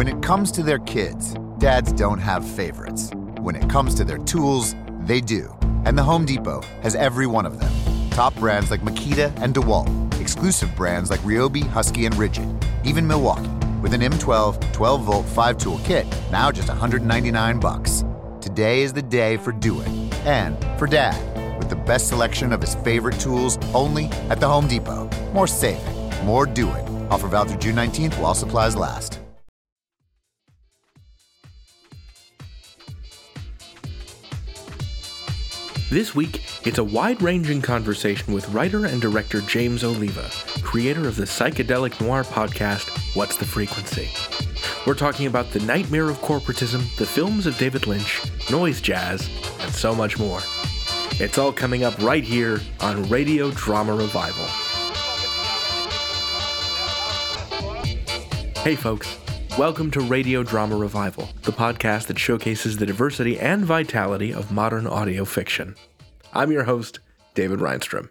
When it comes to their kids, dads don't have favorites. When it comes to their tools, they do. And the Home Depot has every one of them. Top brands like Makita and DeWalt, exclusive brands like Ryobi, Husky, and Ridgid, even Milwaukee, with an M12 12 volt 5 tool kit, now just 199 bucks. Today is the day for do it, and for dad, with the best selection of his favorite tools only at the Home Depot. More saving, more do it. Offer valid through June 19th while supplies last. This week, it's a wide ranging conversation with writer and director James Oliva, creator of the psychedelic noir podcast, What's the Frequency? We're talking about the nightmare of corporatism, the films of David Lynch, noise jazz, and so much more. It's all coming up right here on Radio Drama Revival. Hey, folks. Welcome to Radio Drama Revival, the podcast that showcases the diversity and vitality of modern audio fiction. I'm your host, David Rheinstrom.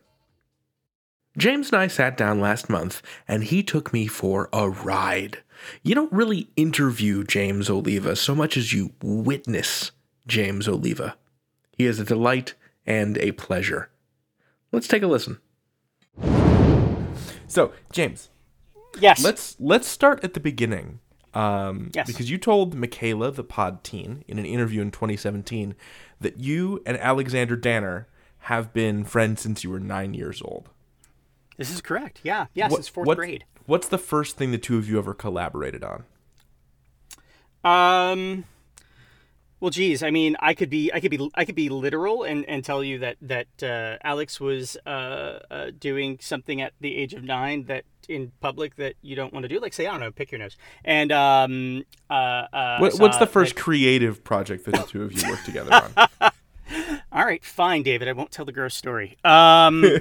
James and I sat down last month, and he took me for a ride. You don't really interview James Oliva so much as you witness James Oliva. He is a delight and a pleasure. Let's take a listen. So, James, Yes. let's let's start at the beginning. Um, Yes. Because you told Michaela, the pod teen, in an interview in 2017, that you and Alexander Danner have been friends since you were nine years old. This is correct. Yeah. Yeah. What- Since fourth what- grade. What's the first thing the two of you ever collaborated on? Um. Well, geez. I mean, I could be, I could be, I could be literal and, and tell you that that uh, Alex was uh, uh, doing something at the age of nine that in public that you don't want to do. Like, say, I don't know, pick your nose. And um, uh, uh, What, saw, what's the first like- creative project that the two of you worked together on? all right, fine, David. I won't tell the gross story. Um.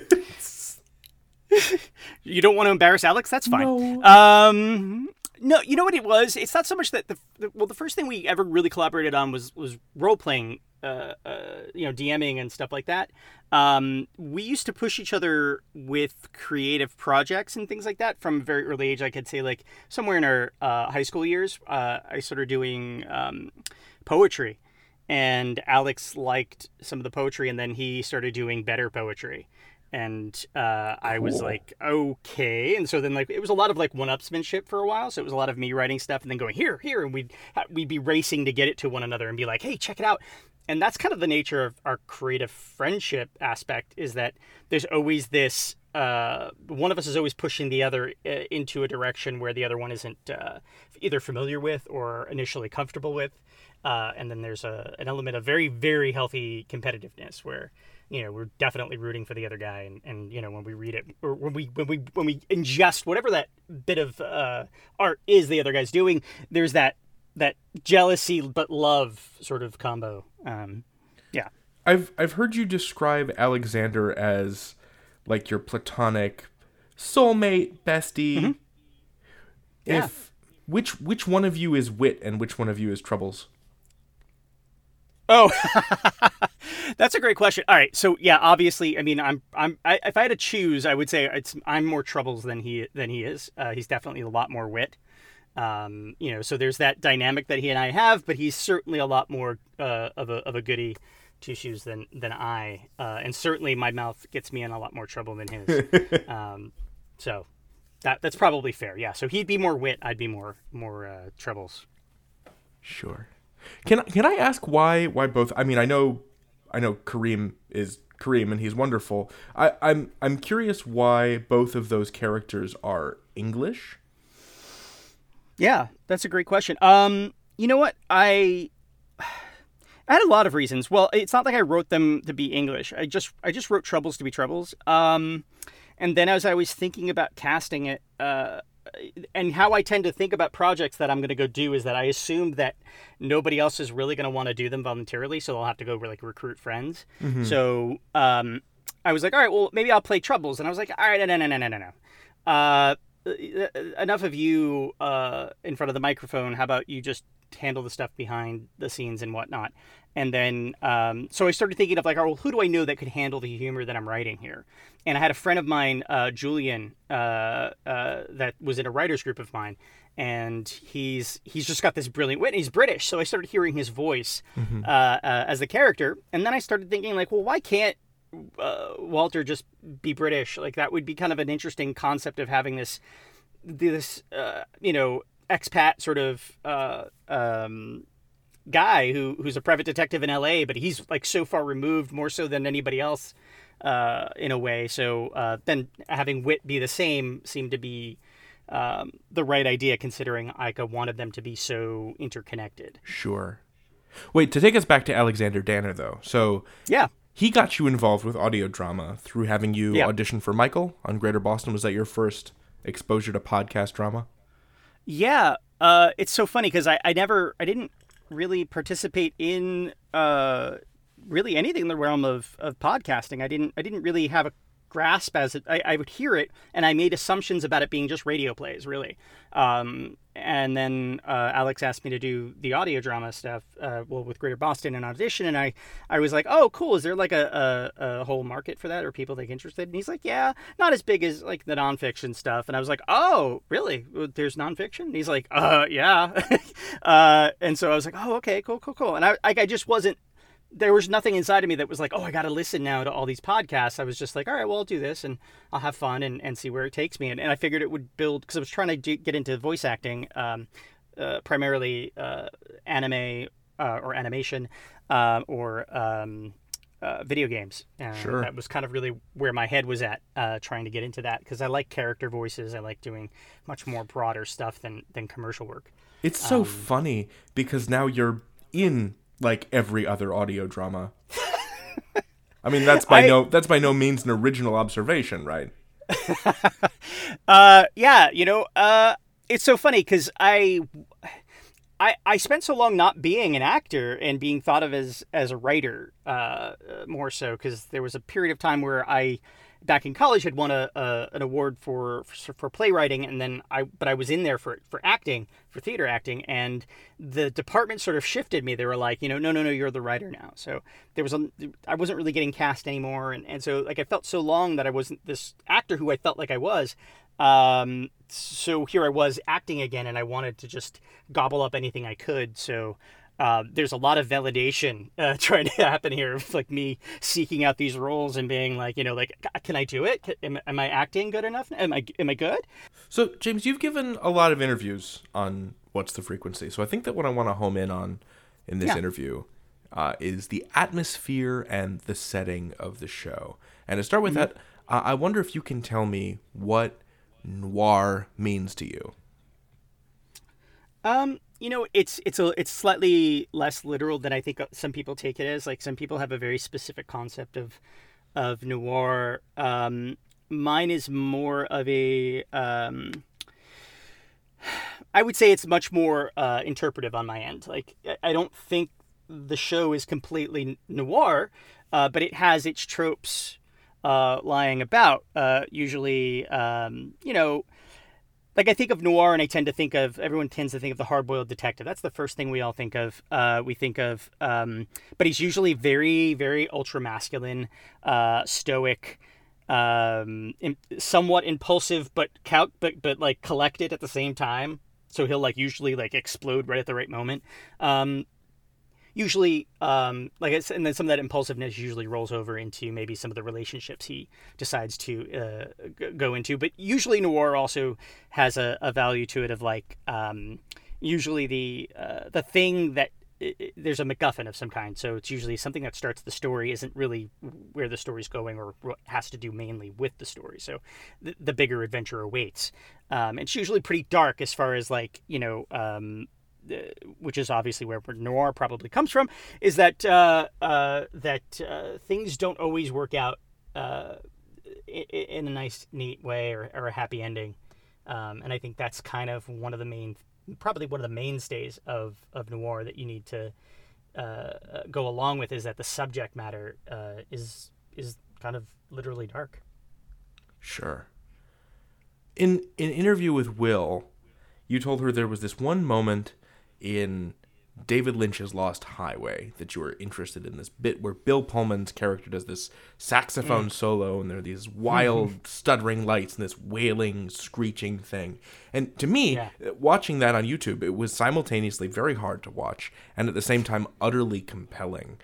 you don't want to embarrass Alex? That's fine. Um, no, you know what it was? It's not so much that the, the well, the first thing we ever really collaborated on was was role playing, uh, uh, you know, DMing and stuff like that. Um, we used to push each other with creative projects and things like that from a very early age. I could say like somewhere in our uh, high school years, uh, I started doing um, poetry, and Alex liked some of the poetry, and then he started doing better poetry and uh, I was like, okay. And so then like it was a lot of like one-upsmanship for a while. So it was a lot of me writing stuff and then going here, here, and we'd we'd be racing to get it to one another and be like, hey, check it out. And that's kind of the nature of our creative friendship aspect is that there's always this. Uh, one of us is always pushing the other uh, into a direction where the other one isn't uh, either familiar with or initially comfortable with. Uh, and then there's a, an element of very, very healthy competitiveness where you know we're definitely rooting for the other guy and, and you know when we read it or when we when we when we ingest whatever that bit of uh, art is the other guy's doing there's that that jealousy but love sort of combo um, yeah I've I've heard you describe Alexander as like your platonic soulmate, bestie. Yeah. If which which one of you is wit and which one of you is troubles? Oh, that's a great question. All right, so yeah, obviously, I mean, I'm, I'm, I, if I had to choose, I would say it's I'm more troubles than he than he is. Uh, he's definitely a lot more wit. Um, you know, so there's that dynamic that he and I have, but he's certainly a lot more uh, of a of a goody two shoes than than I, uh, and certainly my mouth gets me in a lot more trouble than his. um, so that that's probably fair. Yeah. So he'd be more wit, I'd be more more uh, troubles. Sure. Can can I ask why why both? I mean, I know I know Kareem is Kareem and he's wonderful. I, I'm I'm curious why both of those characters are English. Yeah, that's a great question. Um, you know what? I I had a lot of reasons. Well, it's not like I wrote them to be English. I just I just wrote troubles to be troubles. Um, and then as I was thinking about casting it, uh, and how I tend to think about projects that I'm going to go do is that I assume that nobody else is really going to want to do them voluntarily, so they'll have to go like recruit friends. So um, I was like, all right, well maybe I'll play troubles, and I was like, all right, no, no, no, no, no, no. Uh, enough of you uh, in front of the microphone. How about you just handle the stuff behind the scenes and whatnot. And then, um, so I started thinking of like, oh, well, who do I know that could handle the humor that I'm writing here? And I had a friend of mine, uh, Julian, uh, uh, that was in a writers group of mine, and he's he's just got this brilliant wit. And he's British, so I started hearing his voice mm-hmm. Uh, uh, as the character, and then I started thinking like, well, why can't uh, Walter just be British? Like that would be kind of an interesting concept of having this this you know expat sort of uh, um, guy who who's a private detective in L.A., but he's like so far removed, more so than anybody else uh, in a way. So uh, then having wit be the same seemed to be um, the right idea, considering Ika wanted them to be so interconnected. Sure. Wait, to take us back to Alexander Danner, though. So yeah, he got you involved with audio drama through having you yeah. audition for Michael on Greater Boston. Was that your first exposure to podcast drama? Yeah, uh, it's so funny because I, I never I didn't really participate in uh, really anything in the realm of, of podcasting. I didn't I didn't really have a grasp as it. I, I would hear it and I made assumptions about it being just radio plays, really. Um, and then uh, Alex asked me to do the audio drama stuff, uh, well, with Greater Boston and audition, and I, I was like, oh, cool. Is there like a, a, a whole market for that, or people like interested? And he's like, yeah, not as big as like the nonfiction stuff. And I was like, oh, really? There's nonfiction? And he's like, uh, yeah. uh, and so I was like, oh, okay, cool, cool, cool. And I, I, I just wasn't there was nothing inside of me that was like, oh, I got to listen now to all these podcasts. I was just like, all right, well, I'll do this and I'll have fun and, and see where it takes me. And, and I figured it would build because I was trying to do, get into voice acting, um, uh, primarily uh, anime uh, or animation um, or um, uh, video games. sure. That was kind of really where my head was at, uh, trying to get into that because I like character voices. I like doing much more broader stuff than than commercial work. It's so um, funny because now you're in like every other audio drama. I mean, that's by I, no that's by no means an original observation, right? uh, yeah, you know, uh, it's so funny because I, I, I spent so long not being an actor and being thought of as as a writer, uh, more so because there was a period of time where I back in college had won a, a, an award for, for, for playwriting and then I but I was in there for for acting for theater acting and the department sort of shifted me. They were like you know no no no you're the writer now. So there was a I wasn't really getting cast anymore and, and so like I felt so long that I wasn't this actor who I felt like I was um, so here I was acting again and I wanted to just gobble up anything I could. So uh, there's a lot of validation uh, trying to happen here of like me seeking out these roles and being like, you know, like, can I do it? Am, am I acting good enough? Am I am I good? So James, you've given a lot of interviews on what's the frequency. So I think that what I want to home in on in this yeah. interview uh, is the atmosphere and the setting of the show. And to start with mm-hmm. that, I wonder if you can tell me what noir means to you. Um, you know, it's it's a it's slightly less literal than I think some people take it as. Like some people have a very specific concept of of noir. Um, mine is more of a um, I would say it's much more uh, interpretive on my end. Like I don't think the show is completely noir, uh, but it has its tropes uh, lying about. Uh, usually, um, you know like I think of noir, and I tend to think of everyone tends to think of the hard-boiled detective. That's the first thing we all think of. Uh, we think of, um, but he's usually very, very ultra masculine, uh, stoic, um, somewhat impulsive, but but but like collected at the same time. So he'll like usually like explode right at the right moment. Um, usually um, like it's, and then some of that impulsiveness usually rolls over into maybe some of the relationships he decides to uh, go into but usually noir also has a, a value to it of like um, usually the uh, the thing that there's a MacGuffin of some kind, so it's usually something that starts the story isn't really where the story's going or has to do mainly with the story. So the, the bigger adventure awaits. Um, it's usually pretty dark as far as like you know um, which is obviously where noir probably comes from, is that uh, uh, that uh, things don't always work out uh, in a nice, neat way or, or a happy ending. Um, and I think that's kind of one of the main, probably one of the mainstays of, of noir that you need to uh, go along with is that the subject matter uh, is is kind of literally dark. Sure in an interview with Will, you told her there was this one moment in David Lynch's Lost Highway that you were interested in this bit where Bill Pullman's character does this saxophone mm. solo and there are these wild mm-hmm. stuttering lights and this wailing screeching thing. And to me, yeah. watching that on YouTube, it was simultaneously very hard to watch and at the same time utterly compelling.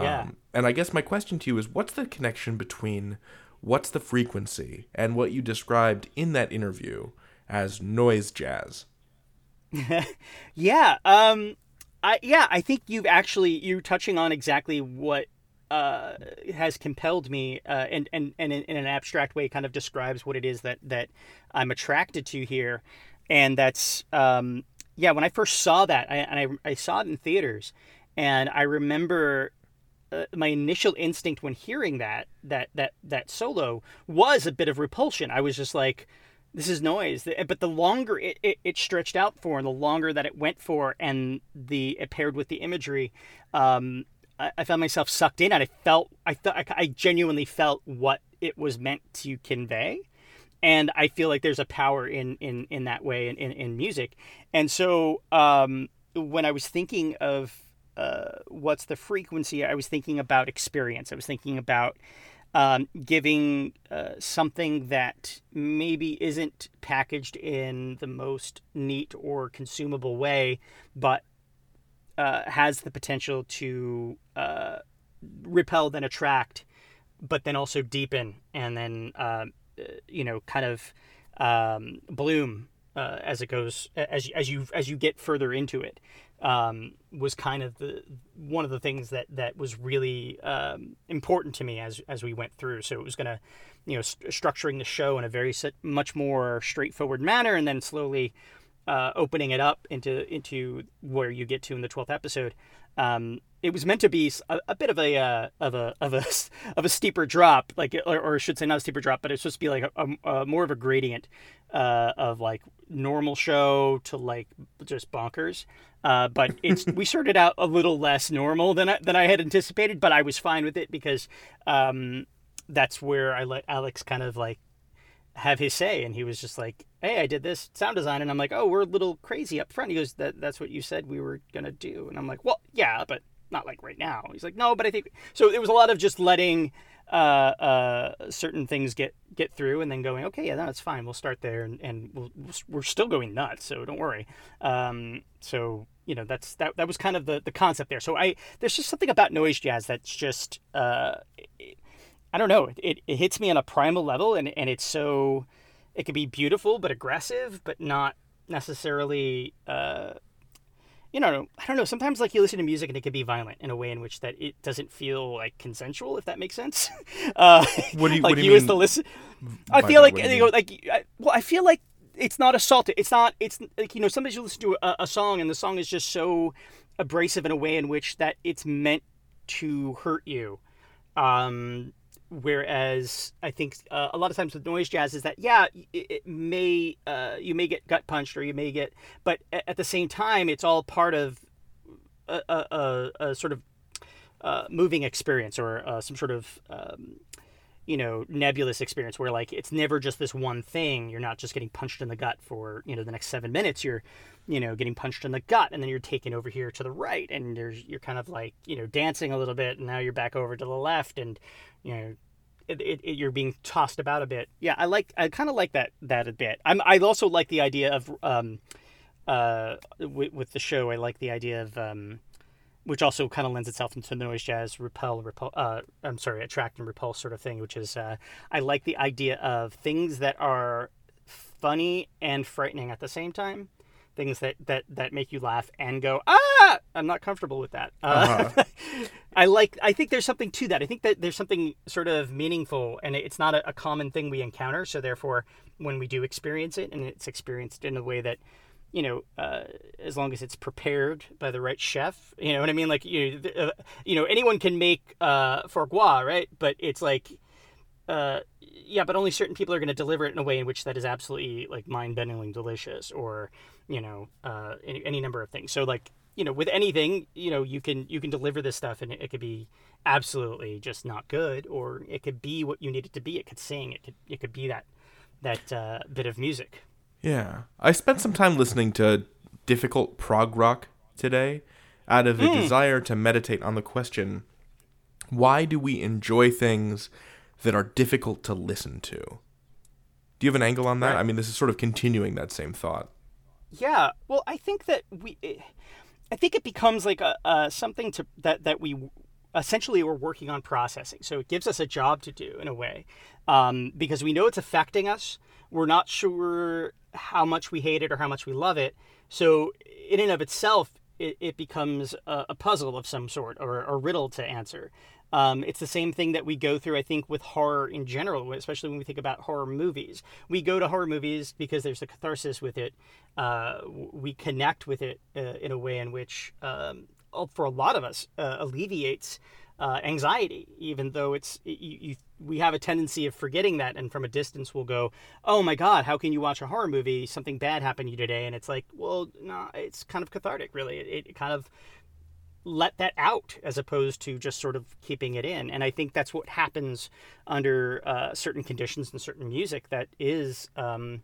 Yeah. Um, and I guess my question to you is what's the connection between what's the frequency and what you described in that interview as noise jazz? yeah, um I yeah, I think you've actually you're touching on exactly what uh, has compelled me, uh, and and and in, in, an abstract way, kind of describes what it is that that I'm attracted to here, and that's um, yeah. When I first saw that, I, and I I saw it in theaters, and I remember uh, my initial instinct when hearing that that that that solo was a bit of repulsion. I was just like, this is noise. But the longer it, it, it, stretched out for, and the longer that it went for, and the it paired with the imagery, um, I, I, found myself sucked in, and I felt I thought I genuinely felt what it was meant to convey, and I feel like there's a power in in in that way in in, in music, and so um, when I was thinking of uh, what's the frequency, I was thinking about experience. I was thinking about um, giving uh, something that maybe isn't packaged in the most neat or consumable way, but uh, has the potential to uh, repel, then attract, but then also deepen, and then uh, you know, kind of um, bloom uh, as it goes as as you as you get further into it um, was kind of the one of the things that that was really um, important to me as as we went through. So it was going to, you know, st- structuring the show in a very much more straightforward manner, and then slowly uh, opening it up into into where you get to in the twelfth episode. Um, it was meant to be a, a bit of a uh, of a of a of a steeper drop, like or, or I should say not a steeper drop, but it's supposed to be like a, a more of a gradient uh, of like normal show to like just bonkers. Uh, but it's we started out a little less normal than I, than I had anticipated, but I was fine with it because um, that's where I let Alex kind of like have his say, and he was just like, "Hey, I did this sound design," and I'm like, "Oh, we're a little crazy up front." He goes, "That that's what you said we were gonna do," and I'm like, "Well, yeah, but not like right now." He's like, "No, but I think so." It was a lot of just letting uh, uh, certain things get get through, and then going, "Okay, yeah, that's fine. We'll start there," and, and we we are still going nuts, so don't worry. Um, so you know, that's that that was kind of the the concept there. So I there's just something about noise jazz that's just uh, it, I don't know. It, it hits me on a primal level, and and it's so it can be beautiful but aggressive, but not necessarily. Uh, you know, I don't know. Sometimes like you listen to music and it can be violent in a way in which that it doesn't feel like consensual, if that makes sense. Uh, what do you, like what do you, you mean? as the listen, I feel like you know, like I, well, I feel like it's not assaulted. It's not. It's like you know, sometimes you listen to a, a song and the song is just so abrasive in a way in which that it's meant to hurt you. Um, whereas I think uh, a lot of times with noise jazz is that yeah it, it may uh, you may get gut punched or you may get but at the same time it's all part of a, a, a sort of uh, moving experience or uh, some sort of um, you know nebulous experience where like it's never just this one thing. You're not just getting punched in the gut for you know the next seven minutes. You're you know getting punched in the gut and then you're taken over here to the right and there's you're kind of like you know dancing a little bit and now you're back over to the left and you know it, it, it, you're being tossed about a bit. Yeah, I like I kind of like that that a bit. I'm I also like the idea of um uh with, with the show. I like the idea of um which also kind of lends itself into noise jazz repel repel uh I'm sorry attract and repulse sort of thing. Which is uh I like the idea of things that are funny and frightening at the same time things that that that make you laugh and go ah i'm not comfortable with that. Uh, uh-huh. i like i think there's something to that. I think that there's something sort of meaningful and it's not a, a, common thing we encounter so therefore when we do experience it and it's experienced in a way that you know uh, as long as it's prepared by the right chef you know what i mean? Like you uh, you know anyone can make uh foie gras right? But it's like uh, yeah, but only certain people are going to deliver it in a way in which that is absolutely like mind-bendingly delicious, or you know, uh, any, any number of things. So like, you know, with anything, you know, you can you can deliver this stuff and it, it could be absolutely just not good, or it could be what you need it to be. It could sing. It could it could be that that uh, bit of music. Yeah. I spent some time listening to difficult prog rock today out of a Hmm. desire to meditate on the question why do we enjoy things that are difficult to listen to? Do you have an angle on that? Right. I mean, this is sort of continuing that same thought. Yeah, well, I think that we, I think it becomes like a, a something to that that we essentially we're working on processing. So it gives us a job to do in a way, um, because we know it's affecting us. We're not sure how much we hate it or how much we love it. So in and of itself, it, it becomes a, a puzzle of some sort or a riddle to answer. Um, it's the same thing that we go through, I think, with horror in general, especially when we think about horror movies. We go to horror movies because there's a catharsis with it. Uh, we connect with it uh, in a way in which, um, for a lot of us, uh, alleviates uh, anxiety, even though it's you, you, we have a tendency of forgetting that, and from a distance we'll go, "Oh my God, how can you watch a horror movie? Something bad happened to you today," and it's like, well, no, it's kind of cathartic, really. It, it kind of let that out as opposed to just sort of keeping it in. And I think that's what happens under uh, certain conditions and certain music that is um,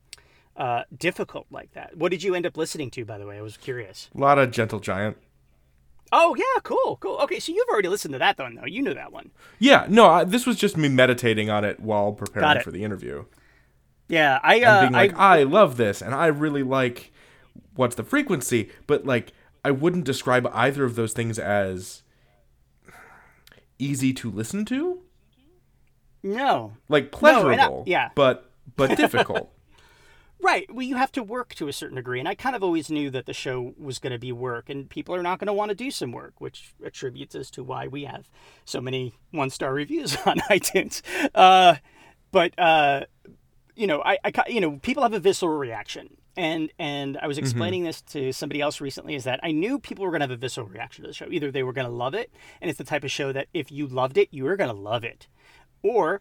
uh, difficult like that. What did you end up listening to, by the way? I was curious. A lot of Gentle Giant. Oh yeah, cool, cool. Okay, so you've already listened to that though. No, you knew that one. Yeah, no, I, this was just me meditating on it while preparing it. for the interview. Yeah, I uh, being like, I I, love this, and I really like what's the frequency, but like, I wouldn't describe either of those things as easy to listen to, no. like No, I- pleasurable, yeah. but but difficult. Right. Well, you have to work to a certain degree. And I kind of always knew that the show was going to be work, and people are not going to want to do some work, which attributes as to why we have so many one star reviews on iTunes. Uh, but, uh, you know, I, I, you know, people have a visceral reaction. And, and I was explaining this to somebody else recently is that I knew people were going to have a visceral reaction to the show. Either they were going to love it, and it's the type of show that if you loved it, you were going to love it. Or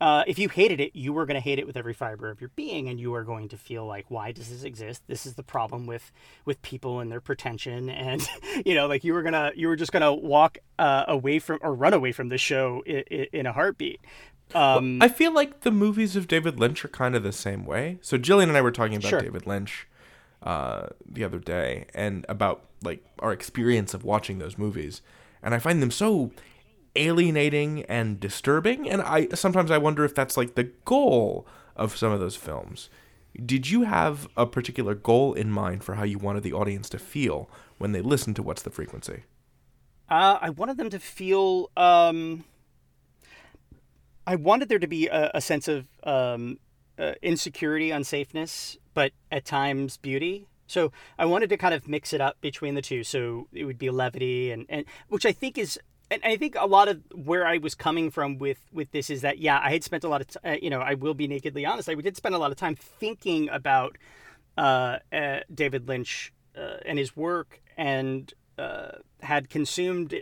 uh, if you hated it, you were going to hate it with every fiber of your being, and you are going to feel like, why does this exist? This is the problem with with people and their pretension, and you know, like you were gonna, you were just gonna walk uh, away from or run away from the show in, in a heartbeat. Um, I feel like the movies of David Lynch are kind of the same way. So Jillian and I were talking about Sure. David Lynch uh, the other day, and about like our experience of watching those movies, and I find them so alienating and disturbing. And I sometimes I wonder if that's like the goal of some of those films. Did you have a particular goal in mind for how you wanted the audience to feel when they listened to What's the Frequency? Uh, I wanted them to feel. Um, I wanted there to be a, a sense of um, uh, insecurity, unsafeness, but at times beauty. So I wanted to kind of mix it up between the two. So it would be levity, and, and which I think is. And I think a lot of where I was coming from with, with this is that yeah I had spent a lot of t- uh, you know I will be nakedly honest I did spend a lot of time thinking about uh, uh, David Lynch uh, and his work and uh, had consumed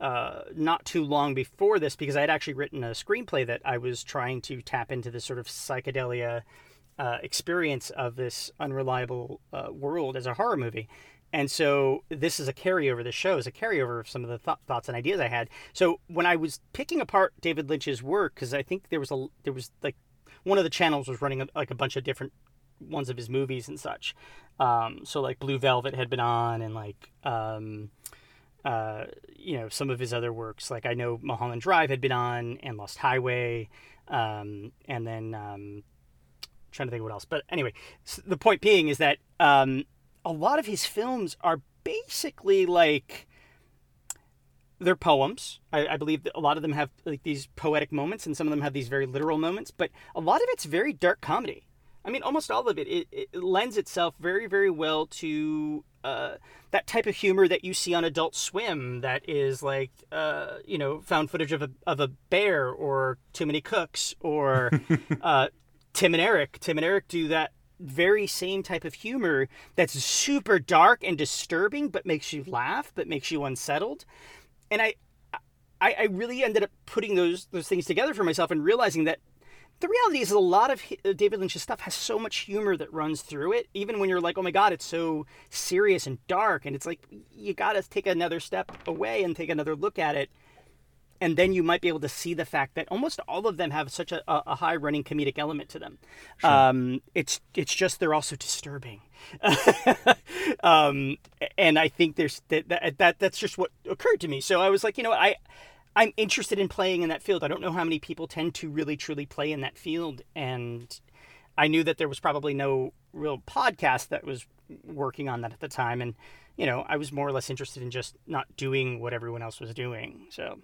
uh, not too long before this because I had actually written a screenplay that I was trying to tap into this sort of psychedelia uh, experience of this unreliable uh, world as a horror movie. And so this is a carryover. The show is a carryover of some of the th- thoughts and ideas I had. So when I was picking apart David Lynch's work, because I think there was a there was like one of the channels was running like a bunch of different ones of his movies and such. Um, so like Blue Velvet had been on, and like um, uh, you know some of his other works. Like I know Mulholland Drive had been on, and Lost Highway, um, and then um, trying to think of what else. But anyway, s the point being is that um, a lot of his films are basically like they're poems. I, I believe that a lot of them have like these poetic moments, and some of them have these very literal moments. But a lot of it's very dark comedy. I mean, almost all of it. It, it lends itself very, very well to uh, that type of humor that you see on Adult Swim. That is like, uh, you know, found footage of a of a bear or Too Many Cooks or uh, Tim and Eric. Tim and Eric do that very same type of humor that's super dark and disturbing, but makes you laugh, but makes you unsettled. And I, I, I really ended up putting those those things together for myself and realizing that the reality is a lot of uh, David Lynch's stuff has so much humor that runs through it. Even when you're like, oh my god, it's so serious and dark, and it's like you got to take another step away and take another look at it. and then you might be able to see the fact that almost all of them have such a, a high running comedic element to them. Sure. Um, it's it's just they're also disturbing. um, and I think there's that, that that that's just what occurred to me. So I was like, you know, I I'm interested in playing in that field. I don't know how many people tend to really truly play in that field, and I knew that there was probably no real podcast that was working on that at the time, and you know, I was more or less interested in just not doing what everyone else was doing. So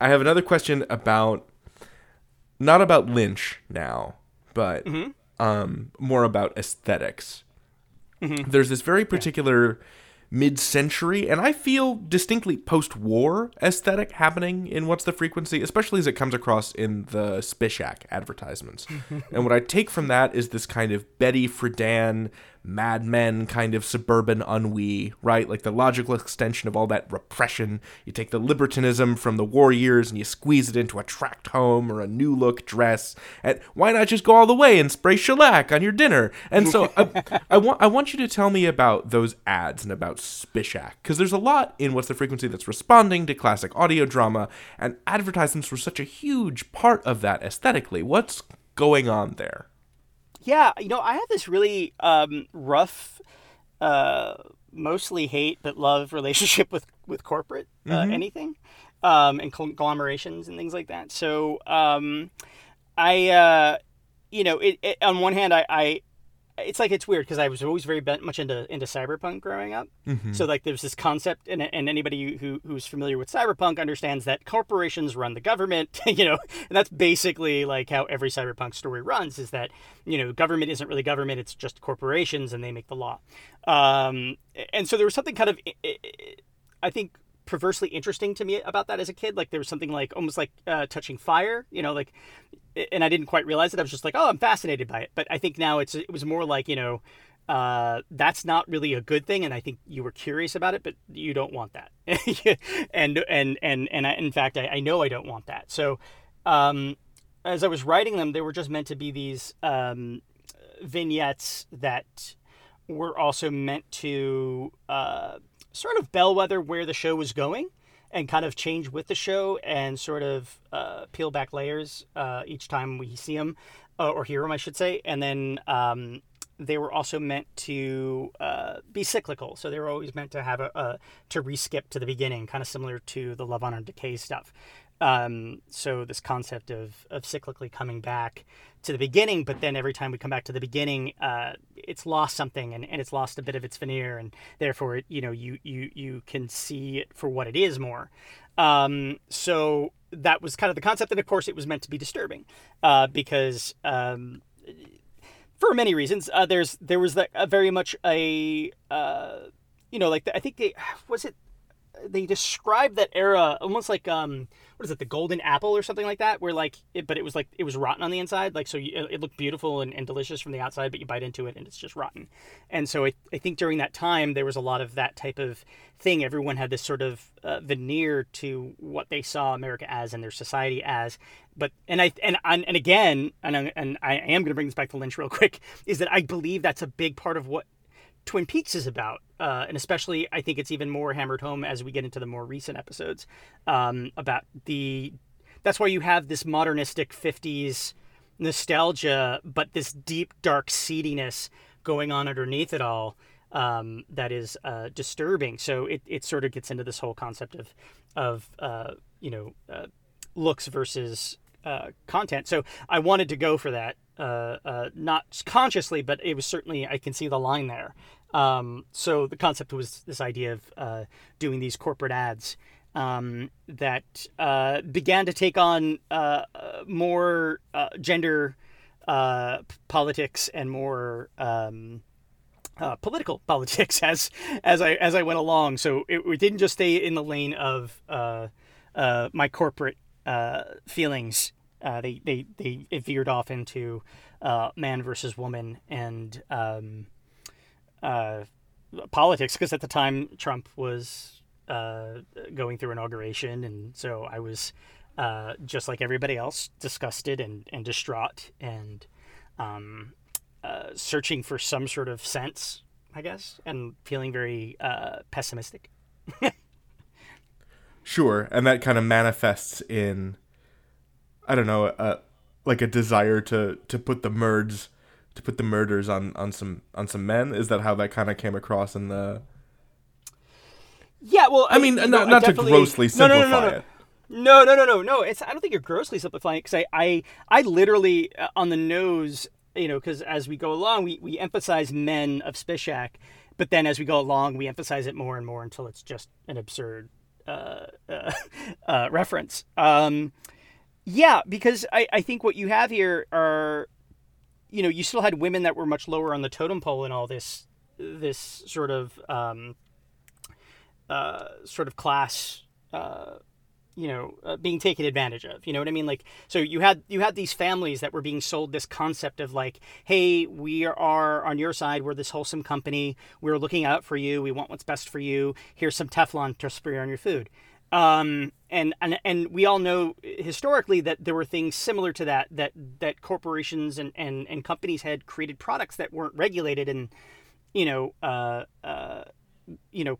I have another question about not about Lynch now, but mm-hmm. um, more about aesthetics. Mm-hmm. There's this very particular yeah mid-century and I feel distinctly post-war aesthetic happening in What's the Frequency, especially as it comes across in the Spishak advertisements. and what I take from that is this kind of Betty Friedan Mad Men kind of suburban ennui, right? Like the logical extension of all that repression. You take the libertinism from the war years and you squeeze it into a tract home or a new look dress. And why not just go all the way and spray shellac on your dinner? And so I, I, want I want you to tell me about those ads and about Spishak because there's a lot in What's the Frequency that's responding to classic audio drama, and advertisements were such a huge part of that aesthetically. What's going on there? Yeah, you know, I have this really um, rough, uh, mostly hate but love relationship with with corporate uh, mm-hmm. anything, um, and conglomerations and things like that. So um, I, uh, you know, it, it, on one hand, I, I it's like it's weird because I was always very much into into cyberpunk growing up. Mm-hmm. So like there's this concept, and, and anybody who who's familiar with cyberpunk understands that corporations run the government. You know, and that's basically like how every cyberpunk story runs. Is that you know government isn't really government; it's just corporations, and they make the law. Um, and so there was something kind of, I think, perversely interesting to me about that as a kid. Like there was something like almost like uh, touching fire. You know, like and I didn't quite realize it. I was just like, oh, I'm fascinated by it. But I think now it's it was more like you know, uh, that's not really a good thing, and I think you were curious about it, but you don't want that. and and and and I, in fact, I, I, know I don't want that. So, um, as I was writing them, they were just meant to be these um, vignettes that were also meant to uh, sort of bellwether where the show was going and kind of change with the show and sort of uh, peel back layers uh, each time we see them uh, or hear them, I should say. And then um, they were also meant to uh, be cyclical, so they were always meant to have a, a to reskip to the beginning, kind of similar to the Love Honor Decay stuff. Um, so this concept of of cyclically coming back to the beginning, but then every time we come back to the beginning, uh, it's lost something and, and it's lost a bit of its veneer, and therefore, it, you know, you you you can see it for what it is more. Um, so that was kind of the concept, and of course, it was meant to be disturbing uh, because. Um, for many reasons, uh, there's there was that very much a uh, you know like the, I think they was it they described that era almost like um what is it the golden apple or something like that where like it, but it was like it was rotten on the inside like so you, it looked beautiful and, and, delicious from the outside but you bite into it and it's just rotten. And so I, I think during that time there was a lot of that type of thing. Everyone had this sort of uh, veneer to what they saw america as and their society as. But and i and and again and, and i am going to bring this back to lynch real quick is that i believe that's a big part of what Twin Peaks is about, uh, and especially I think it's even more hammered home as we get into the more recent episodes um, about the. That's why you have this modernistic '50s nostalgia, but this deep, dark seediness going on underneath it all um, that is uh, disturbing. So it, it sort of gets into this whole concept of of uh, you know uh, looks versus uh, content. So I wanted to go for that, uh, uh, not consciously, but it was certainly I can see the line there. Um, so the concept was this idea of uh, doing these corporate ads um, that uh, began to take on uh, uh more uh, gender uh, politics and more um, political politics as as I as I went along. So it, it didn't just stay in the lane of my corporate feelings. they they they veered off into man versus woman and um, uh, politics because at the time Trump was uh, going through inauguration, and so I was uh, just like everybody else, disgusted and, and distraught and um, uh, searching for some sort of sense, I guess, and feeling very uh, pessimistic. Sure, and that kind of manifests in, I don't know, uh, like a desire to to put the murds, to put the murders on on some on some men. Is that how that kind of came across in the? Yeah, well, I mean, you not, know, not to grossly simplify no, no, no. it. No, no, no, no, no. It's I don't think you're grossly simplifying it. because I, I, I literally uh, on the nose, you know, because as we go along, we we emphasize men of Spishak, but then as we go along, we emphasize it more and more until it's just an absurd uh, uh, uh, reference. Um, yeah, because I, I think what you have here are, you know, you still had women that were much lower on the totem pole in all this this sort of um, uh, sort of class. Uh, you know uh, being taken advantage of you know what i mean like so you had you had these families that were being sold this concept of like hey we are on your side we're this wholesome company we're looking out for you we want what's best for you here's some teflon to spray on your food um, and, and and we all know historically that there were things similar to that that that corporations and, and, and companies had created products that weren't regulated and you know uh, uh, you know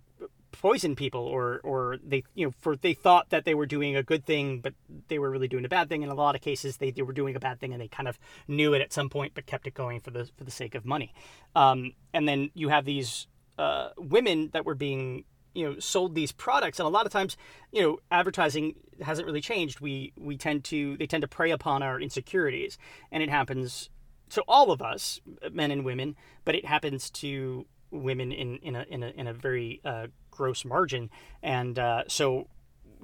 poison people or or they you know for they thought that they were doing a good thing but they were really doing a bad thing. In a lot of cases they, they were doing a bad thing and they kind of knew it at some point but kept it going for the for the sake of money. Um, and then you have these uh, women that were being you know sold these products. And a lot of times you know advertising hasn't really changed. We we tend to they tend to prey upon our insecurities. And it happens to all of us men and women but it happens to women in in a in a, in a very uh, gross margin. And uh, so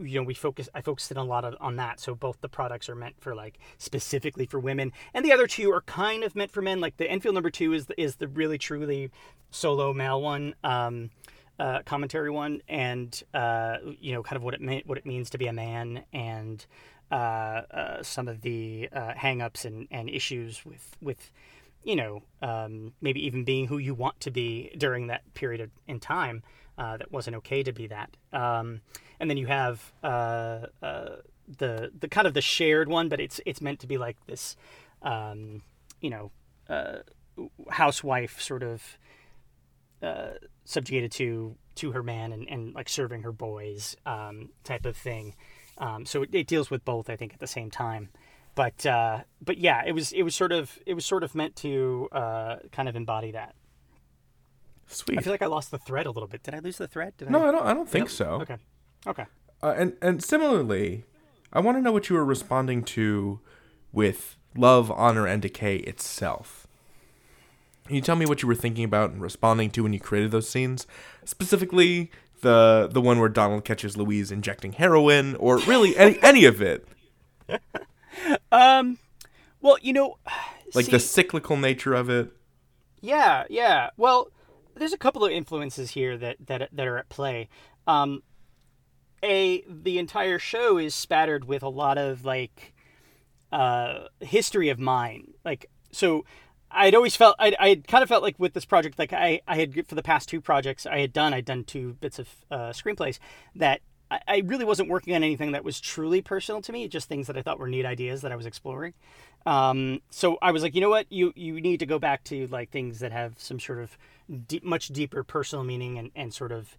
you know we focus i focused in a lot of, on that. So both the products are meant for like specifically for women. And the other two are kind of meant for men. Like the enfield number two is the, is the really truly solo male one. Um, uh, commentary one and uh, you know kind of what it meant what it means to be a man and uh, uh, some of the uh, hang-ups and, and issues with with you know um, maybe even being who you want to be during that period of, in time uh, that wasn't okay to be that. Um, and then you have the the kind of the shared one, but it's it's meant to be like this, um, you know, housewife sort of uh, subjugated to to her man and, and like serving her boys um, type of thing. Um, so it, it deals with both, I think, at the same time. But uh, but yeah, it was it was sort of it was sort of meant to uh, kind of embody that. Sweet. I feel like I lost the thread a little bit. Did I lose the thread? Did no, I? I don't. I don't think so. Okay. Okay. Uh, and and similarly, I want to know what you were responding to with love, honor, and decay itself. Can you tell me what you were thinking about and responding to when you created those scenes? Specifically, the the one where Donald catches Louise injecting heroin, or really any any of it, Um. Well, you know, like see- the cyclical nature of it. Yeah, yeah. Well, there's a couple of influences here that that that are at play. Um, a the entire show is spattered with a lot of like uh, history of mine. Like so, I'd always felt I I kind of felt like with this project, like I I had for the past two projects I had done, I'd done two bits of uh, screenplays that. I- I really wasn't working on anything that was truly personal to me, just things that I thought were neat ideas that I was exploring. Um, so I was like, you know what, you you need to go back to like things that have some sort of deep, much deeper personal meaning and, and sort of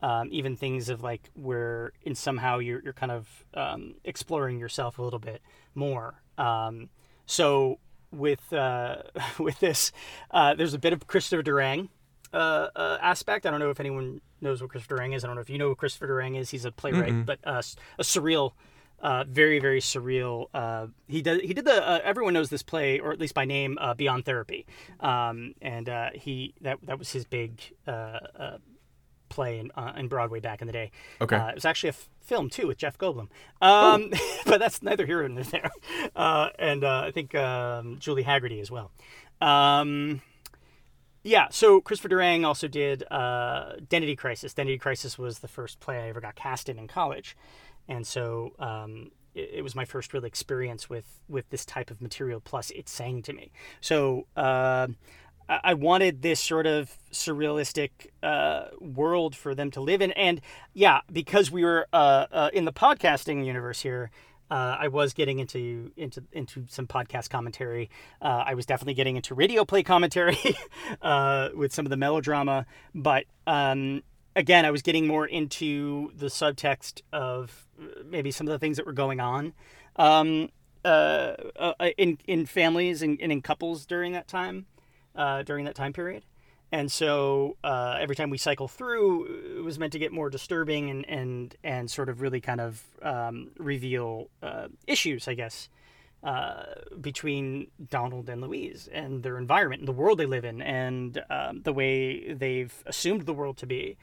um, even things of like where in somehow you're you're kind of um, exploring yourself a little bit more. Um, so with uh, with this, uh, there's a bit of Christopher Durang uh, uh, aspect. I don't know if anyone knows what Christopher Durang is. I don't know if you know who Christopher Durang is. He's a playwright, but uh, a surreal, uh, very very surreal. Uh, he did he did the uh, everyone knows this play or at least by name uh, Beyond Therapy, um, and uh, he that that was his big. Play in, uh, in Broadway back in the day. Okay. Uh, it was actually a f- film too with Jeff Goldblum. Um, but that's neither here nor there. Uh, and uh, I think um, Julie Hagerty as well. Um, yeah, so Christopher Durang also did uh, Identity Crisis. Identity Crisis was the first play I ever got cast in in college, and so um, it, it was my first real experience with with this type of material. Plus, it sang to me. So uh, I wanted this sort of surrealistic uh, world for them to live in, and yeah, because we were uh, uh, in the podcasting universe here. Uh, I was getting into into into some podcast commentary. Uh, I was definitely getting into radio play commentary uh, with some of the melodrama. But um, again, I was getting more into the subtext of maybe some of the things that were going on um, in in families and, and, in couples during that time, uh, during that time period. And so uh, every time we cycle through, it was meant to get more disturbing and and and sort of really kind of um, reveal uh, issues, I guess, uh, between Donald and Louise and their environment and the world they live in and um, the way they've assumed the world to be.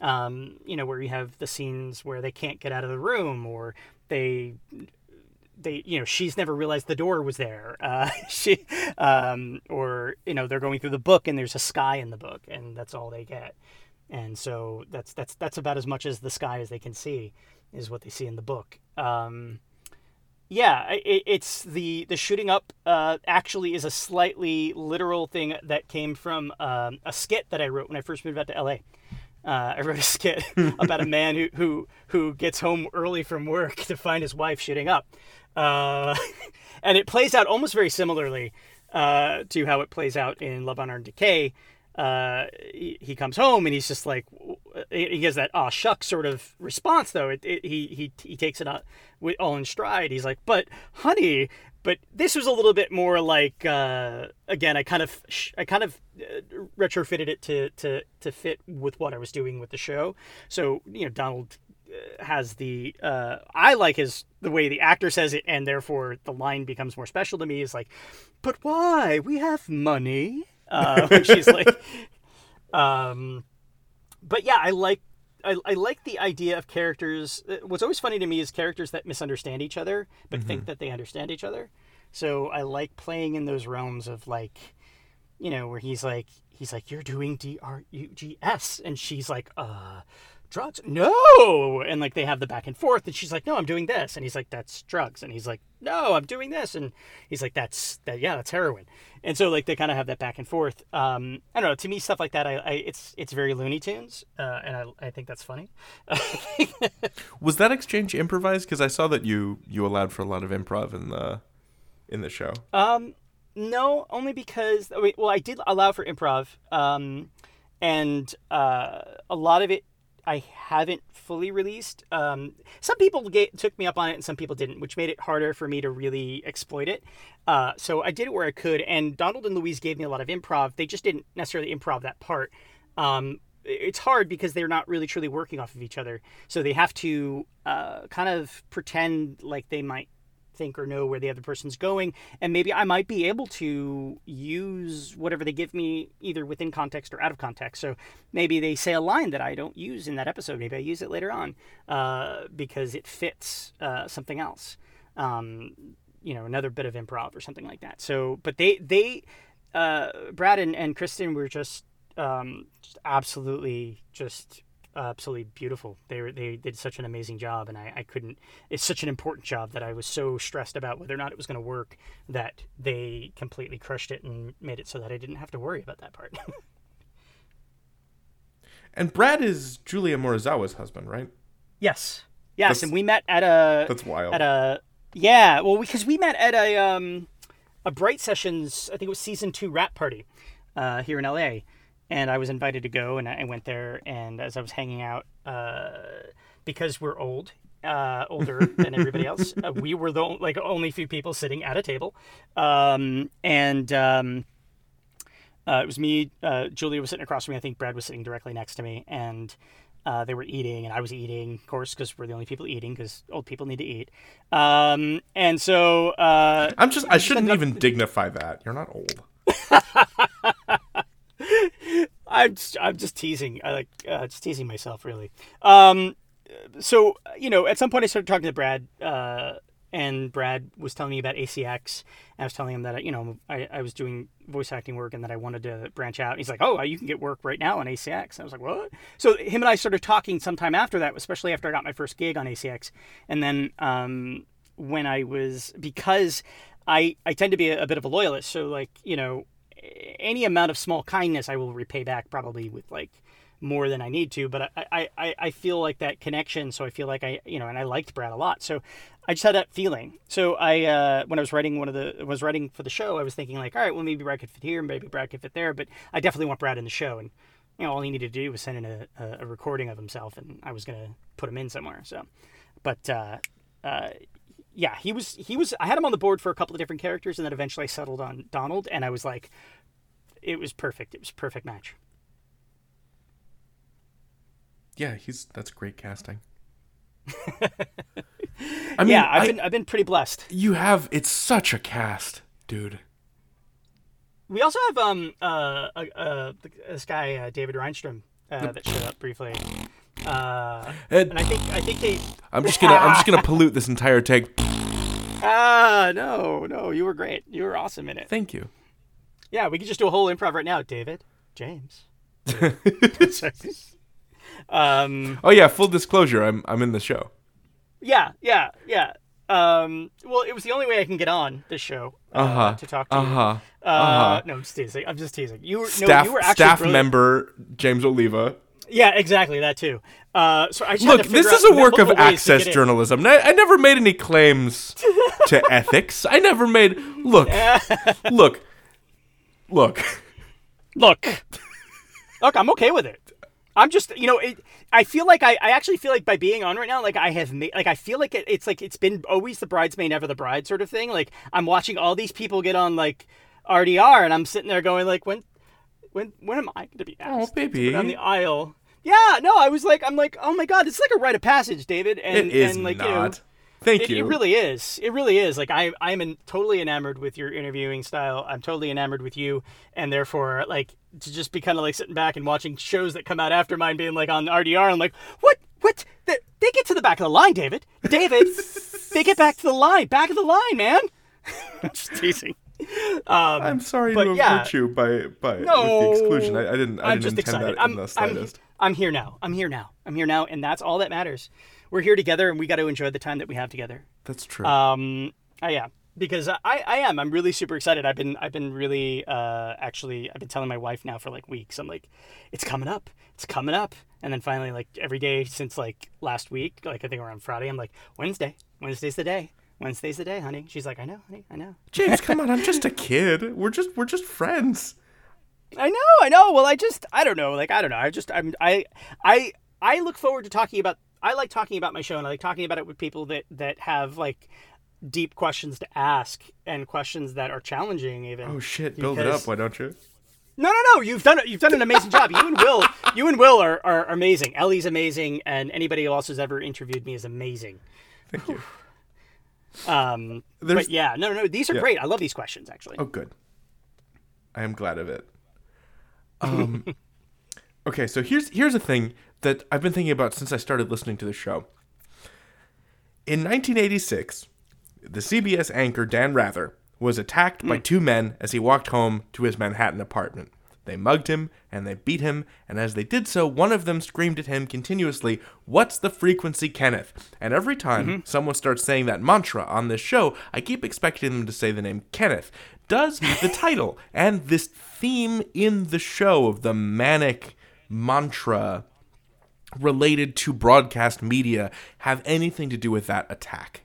Um, you know, where you have the scenes where they can't get out of the room or they they you know she's never realized the door was there. Uh, she um, or you know they're going through the book and there's a sky in the book and that's all they get. And so that's that's that's about as much as the sky as they can see is what they see in the book. Um, yeah, it, it's the the shooting up uh, actually is a slightly literal thing that came from um, a skit that I wrote when I first moved out to LA. Uh, I wrote a skit about a man who, who who gets home early from work to find his wife shooting up, uh, and it plays out almost very similarly uh, to how it plays out in Love Honor and Decay. Uh, he, he, comes home and he's just like he gets that ah shuck sort of response though. It, it, he he he takes it all in stride. He's like, but honey, but this was a little bit more like uh, again I kind of I kind of uh, retrofitted it to to to fit with what I was doing with the show. So you know Donald has the uh, I like his the way the actor says it, and therefore the line becomes more special to me. Is like, but why? We have money. Uh, when she's like, um, but yeah, I like I, I like the idea of characters. Uh, what's always funny to me is characters that misunderstand each other but mm-hmm. think that they understand each other. So I like playing in those realms of like, you know, where he's like, he's like, you're doing D R U G S, and she's like, uh, drugs? No. And like they have the back and forth, and she's like, no, I'm doing this, and he's like, that's drugs, and he's like, no, I'm doing this, and he's like, that's that, yeah, that's heroin, and so like they kind of have that back and forth. Um, I don't know. To me, stuff like that, I, I it's it's very Looney Tunes, uh, and I I think that's funny. Was that exchange improvised? Because I saw that you you allowed for a lot of improv in the in the show. Um, no, only because well, I did allow for improv. Um, and uh, a lot of it I haven't fully released. Um, some people get, took me up on it and some people didn't, which made it harder for me to really exploit it. Uh, so I did it where I could. And Donald and Louise gave me a lot of improv. They just didn't necessarily improv that part. Um, it's hard because they're not really truly working off of each other. So they have to uh, kind of pretend like they might think or know where the other person's going and maybe i might be able to use whatever they give me either within context or out of context. So maybe they say a line that i don't use in that episode. Maybe i use it later on uh, because it fits uh, something else. Um, you know another bit of improv or something like that. So but they they uh, brad and, and kristen were just um, just absolutely just absolutely beautiful. They were, they did such an amazing job, and I, I couldn't. It's such an important job that I was so stressed about whether or not it was going to work that they completely crushed it and made it so that I didn't have to worry about that part. and Brad is Julia Morizawa's husband, right? Yes, yes, that's, and we met at a. That's wild. At a yeah, well, because we met at a um a Bright Sessions. I think it was season two wrap party uh, here in LA and I was invited to go, and I went there. And as I was hanging out, uh, because we're old, uh, older than everybody else, uh, we were the like only few people sitting at a table, um, and um, uh, it was me. Uh, Julia was sitting across from me. I think Brad was sitting directly next to me, and. Uh, they were eating, and I was eating, of course, because we're the only people eating, because old people need to eat. Um, and so I'm just, I shouldn't even dignify that. You're not old. I'm just, I'm just teasing. I like uh, just teasing myself, really. Um, so you know, at some point I started talking to Brad, uh, and Brad was telling me about ACX. And I was telling him that you know I, I was doing voice acting work and that I wanted to branch out. And he's like, "Oh, you can get work right now on ACX." And I was like, "What?" So him and I started talking sometime after that, especially after I got my first gig on ACX, and then um, when I was because I I tend to be a, a bit of a loyalist, so like you know any amount of small kindness I will repay back probably with like more than I need to. But I, I, I feel like that connection. So I feel like I, you know, and I liked Brad a lot. So I just had that feeling. So I, uh, when I was writing one of the, was writing for the show, I was thinking like, all right, well maybe Brad could fit here, and maybe Brad could fit there, but I definitely want Brad in the show. And you know, all he needed to do was send in a, a, recording of himself, and I was gonna put him in somewhere. So, but uh, uh, yeah, he was he was. I had him on the board for a couple of different characters, and then eventually I settled on Donald, and I was like, it was perfect. It was a perfect match. Yeah, he's that's great casting. I mean, yeah, I've I, been I've been pretty blessed. You have it's such a cast, dude. We also have um uh, uh, uh this guy uh, David Rheinstrom uh, that showed up briefly. Uh, and, and I think I think they. I'm just gonna I'm just gonna pollute this entire take. Ah no no you were great you were awesome in it. Thank you. Yeah, we could just do a whole improv right now, David James. um, oh yeah, full disclosure, I'm I'm in the show. Yeah, yeah, yeah. Um, well, it was the only way I can get on this show uh, uh-huh. to talk to uh-huh. you. Uh, uh-huh. No, I'm just teasing. I'm just teasing. You were staff, no, you were staff brilliant. member James Oliva. Yeah, exactly that too. Uh, so I look. This is a work of access journalism. I, I, never made any claims to ethics. I never made. Look, look, look, look. Look, I'm okay with it. I'm just, you know, it, I feel like I, I actually feel like by being on right now, like I have made, like I feel like it, it's like it's been always the bridesmaid, never the bride sort of thing. Like I'm watching all these people get on like RDR, and I'm sitting there going like, when, when, when am I going to be asked? Oh, baby, on the aisle. Yeah, no, I was like, I'm like, oh my god, it's like a rite of passage, David. And it is and like, not. You know, Thank it, you. It really is. It really is. Like I, I'm in, totally enamored with your interviewing style. I'm totally enamored with you, and therefore, like to just be kind of like sitting back and watching shows that come out after mine being like on RDR. I'm like, what? What? They, they get to the back of the line, David. David, they get back to the line. Back of the line, man. just teasing. Um, I'm sorry to yeah. hurt you by by no, the exclusion. I, I didn't. I am didn't just intend excited. that I'm, in the slightest. I'm, I'm here now. I'm here now. I'm here now, and that's all that matters we're here together and we got to enjoy the time that we have together. That's true. Um, uh, yeah, because I, I am. I'm really super excited. I've been, I've been really, uh, actually, I've been telling my wife now for like weeks. I'm like, it's coming up. It's coming up. And then finally, like every day since like last week, like I think around Friday, I'm like, Wednesday. Wednesday's the day. Wednesday's the day, honey. She's like, I know, honey. I know. James, come on. I'm just a kid. We're just, we're just friends. I know, I know. Well, I just, I don't know. Like, I don't know. I just, I'm, I, I, I look forward to talking about I like talking about my show and I like talking about it with people that that have like deep questions to ask and questions that are challenging even. Oh shit, build it up, why don't you? No, no, no. You've done you've done an amazing job. You and Will, you and Will are, are amazing. Ellie's amazing, and anybody else who's ever interviewed me is amazing. Thank you. Um, There's... but yeah, no, no, these are yeah. great. I love these questions actually. Oh, good. I am glad of it. Um, okay, so here's here's a thing that I've been thinking about since I started listening to the show. In 1986, the CBS anchor Dan Rather was attacked mm. by hmm. two men as he walked home to his Manhattan apartment. They mugged him and they beat him, and as they did so, one of them screamed at him continuously, What's the frequency, Kenneth? And every time mm-hmm. someone starts saying that mantra on this show, I keep expecting them to say the name Kenneth. Does the title and this theme in the show of the manic mantra related to broadcast media have anything to do with that attack?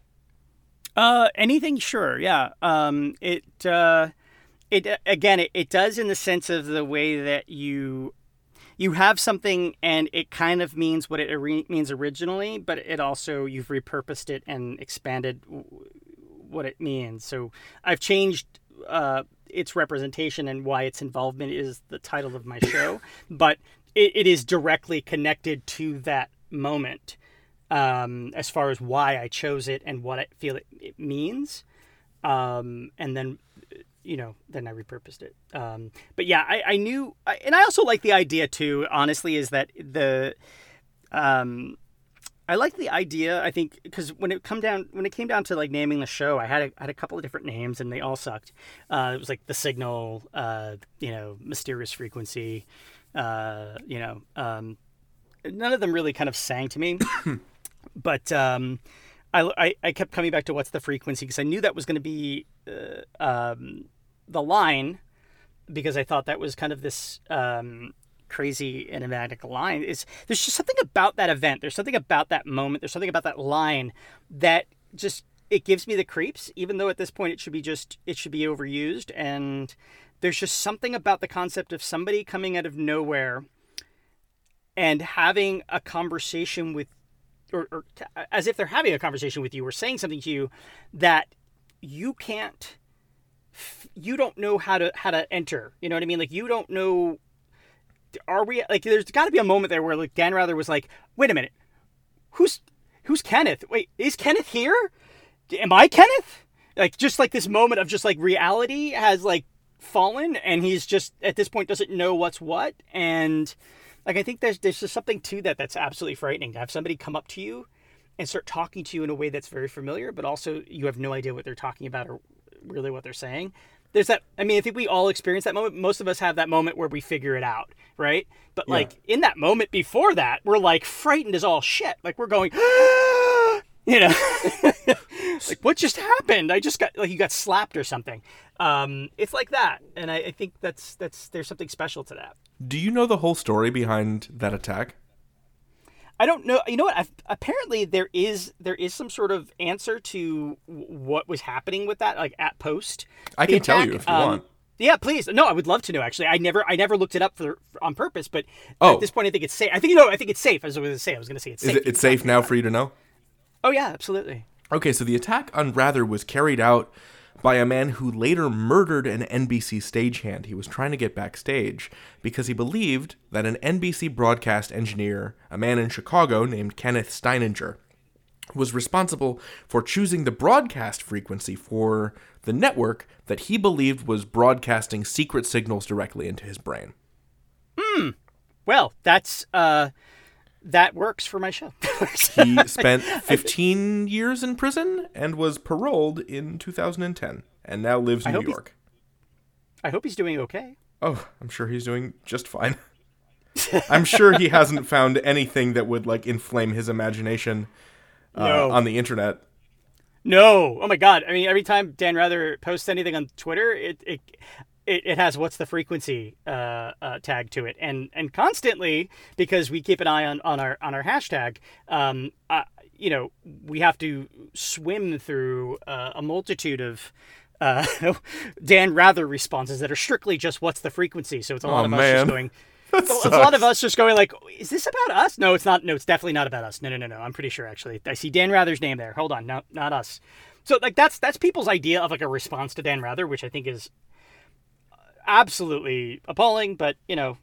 Uh, anything? Sure. Yeah. Um, it, uh, it, again, it, it does in the sense of the way that you, you have something and it kind of means what it means originally, but it also, you've repurposed it and expanded what it means. So I've changed, uh, its representation and why its involvement is the title of my show, but it, it is directly connected to that moment um, as far as why I chose it and what I feel it, it means. Um, and then, you know, then I repurposed it. Um, but yeah, I, I knew, I, and I also like the idea too, honestly, is that the, um, I like the idea. I think because when it come down when it came down to like naming the show, I had a, had a couple of different names and they all sucked. Uh, it was like the signal, uh, you know, mysterious frequency, uh, you know, um, none of them really kind of sang to me. but um, I, I, I, kept coming back to what's the frequency because I knew that was going to be uh, um, the line because I thought that was kind of this um, crazy enigmatic line. Is there's just something about that event. There's something about that moment. There's something about that line that just it gives me the creeps. Even though at this point it should be just it should be overused and there's just something about the concept of somebody coming out of nowhere and having a conversation with or, or as if they're having a conversation with you or saying something to you that you can't you don't know how to how to enter you know what i mean? Like you don't know are we like there's got to be a moment there where like dan rather was like wait a minute. Who's who's kenneth? Wait is kenneth here? Am i kenneth? Like just like this moment of just like reality has like fallen and he's just at this point doesn't know what's what and like I think there's there's just something to that that's absolutely frightening to have somebody come up to you and start talking to you in a way that's very familiar, but also you have no idea what they're talking about or really what they're saying. There's that. I mean, I think we all experience that moment. Most of us have that moment where we figure it out, right? But like in that moment before that, we're like frightened as all shit. Like we're going, you know, like what just happened? I just got like you got slapped or something. Um, it's like that, and I, I think that's that's there's something special to that. Do you know the whole story behind that attack? I don't know. You know what? I've, apparently, there is there is some sort of answer to what was happening with that, like at post. I can attack. tell you if you um, want. Yeah, please. No, I would love to know. Actually, I never, I never looked it up for, for on purpose. But oh. at this point, I think it's safe. I think you know. I think it's safe. As I was going to say, I was going to say it's is safe. It, it's safe now for you to know. Oh yeah, absolutely. Okay, so the attack on Rather was carried out by a man who later murdered an NBC stagehand. He was trying to get backstage because he believed that an NBC broadcast engineer, a man in Chicago named Kenneth Steininger, was responsible for choosing the broadcast frequency for the network that he believed was broadcasting secret signals directly into his brain. Hmm. Well, that's uh that works for my show. he spent 15 years in prison and was paroled in 2010 and now lives in New York. I hope he's doing okay. Oh, I'm sure he's doing just fine. I'm sure he hasn't found anything that would like inflame his imagination uh, no. on the internet. No. Oh my god. I mean, every time Dan Rather posts anything on Twitter, it, it it, it has what's the frequency uh, uh, tag to it, and and constantly because we keep an eye on, on our on our hashtag. Um, uh, you know, we have to swim through uh, a multitude of uh, Dan Rather responses that are strictly just what's the frequency. So it's a lot oh, of us just going. It's a lot of us just going like, is this about us? No, it's not. No, it's definitely not about us. No, no, no, no. I'm pretty sure actually. I see Dan Rather's name there. Hold on, no, not us. So like that's that's people's idea of like a response to Dan Rather, which I think is absolutely appalling, but you know,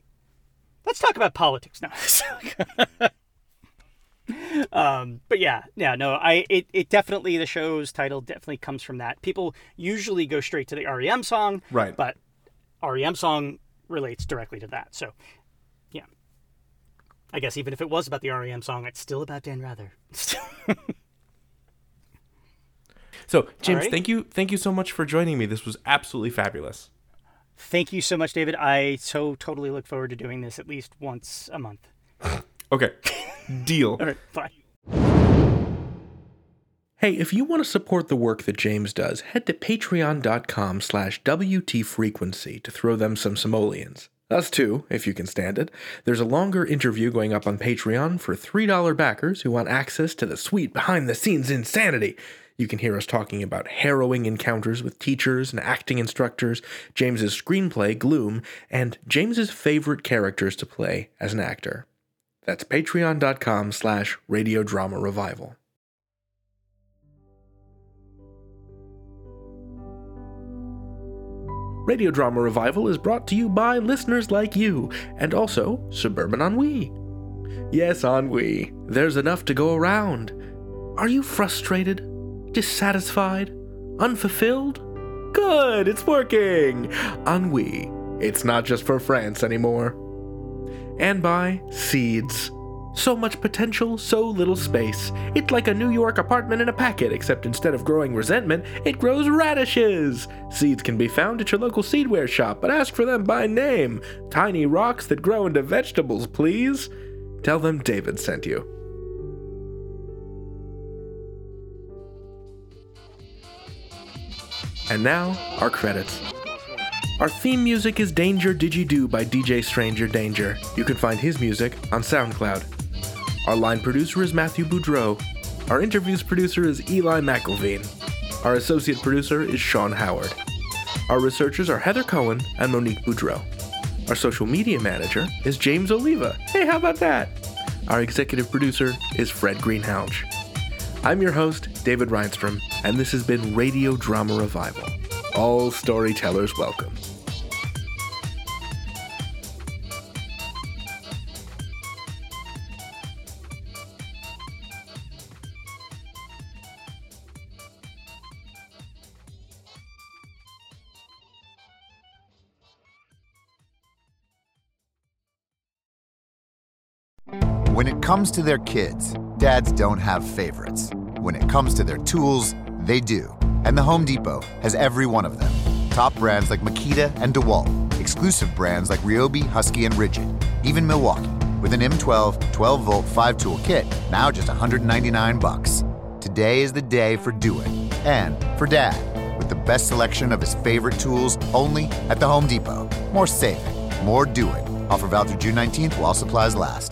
let's talk about politics now. um, but yeah, yeah, no, I it, it definitely the show's title definitely comes from that. People usually go straight to the REM song, right? But REM song relates directly to that. So, yeah, I guess even if it was about the REM song, it's still about Dan Rather. so, James, right. thank you, thank you so much for joining me. This was absolutely fabulous. Thank you so much, David. I so totally look forward to doing this at least once a month. okay. Deal. All right, bye. Hey, if you want to support the work that James does, head to patreon.com slash WTFrequency to throw them some simoleons. Us too, if you can stand it. There's a longer interview going up on Patreon for $3 backers who want access to the sweet behind-the-scenes insanity you can hear us talking about harrowing encounters with teachers and acting instructors, James's screenplay, Gloom, and James's favorite characters to play as an actor. That's patreon.com slash radiodrama revival. Radio Drama Revival is brought to you by listeners like you, and also Suburban Ennui. Yes, Ennui, there's enough to go around. Are you frustrated? Dissatisfied? Unfulfilled? Good, it's working! Ennui. It's not just for France anymore. And by Seeds. So much potential, so little space. It's like a New York apartment in a packet, except instead of growing resentment, it grows radishes. Seeds can be found at your local seedware shop, but ask for them by name. Tiny rocks that grow into vegetables, please. Tell them David sent you. And now, our credits. Our theme music is Danger Did You Do by DJ Stranger Danger. You can find his music on SoundCloud. Our line producer is Matthew Boudreau. Our interviews producer is Eli McIlveen. Our associate producer is Sean Howard. Our researchers are Heather Cohen and Monique Boudreau. Our social media manager is James Oliva. Hey, how about that? Our executive producer is Fred Greenhalgh. I'm your host, David Rheinstrom, and this has been Radio Drama Revival. All storytellers welcome. When it comes to their kids, dads don't have favorites. When it comes to their tools, they do. And the Home Depot has every one of them. Top brands like Makita and DeWalt, exclusive brands like Ryobi, Husky, and Ridgid, even Milwaukee, with an M12 12 volt 5 tool kit, now just 199 bucks. Today is the day for doing, and for dad, with the best selection of his favorite tools only at the Home Depot. More saving, more doing. Offer valid through June 19th while supplies last.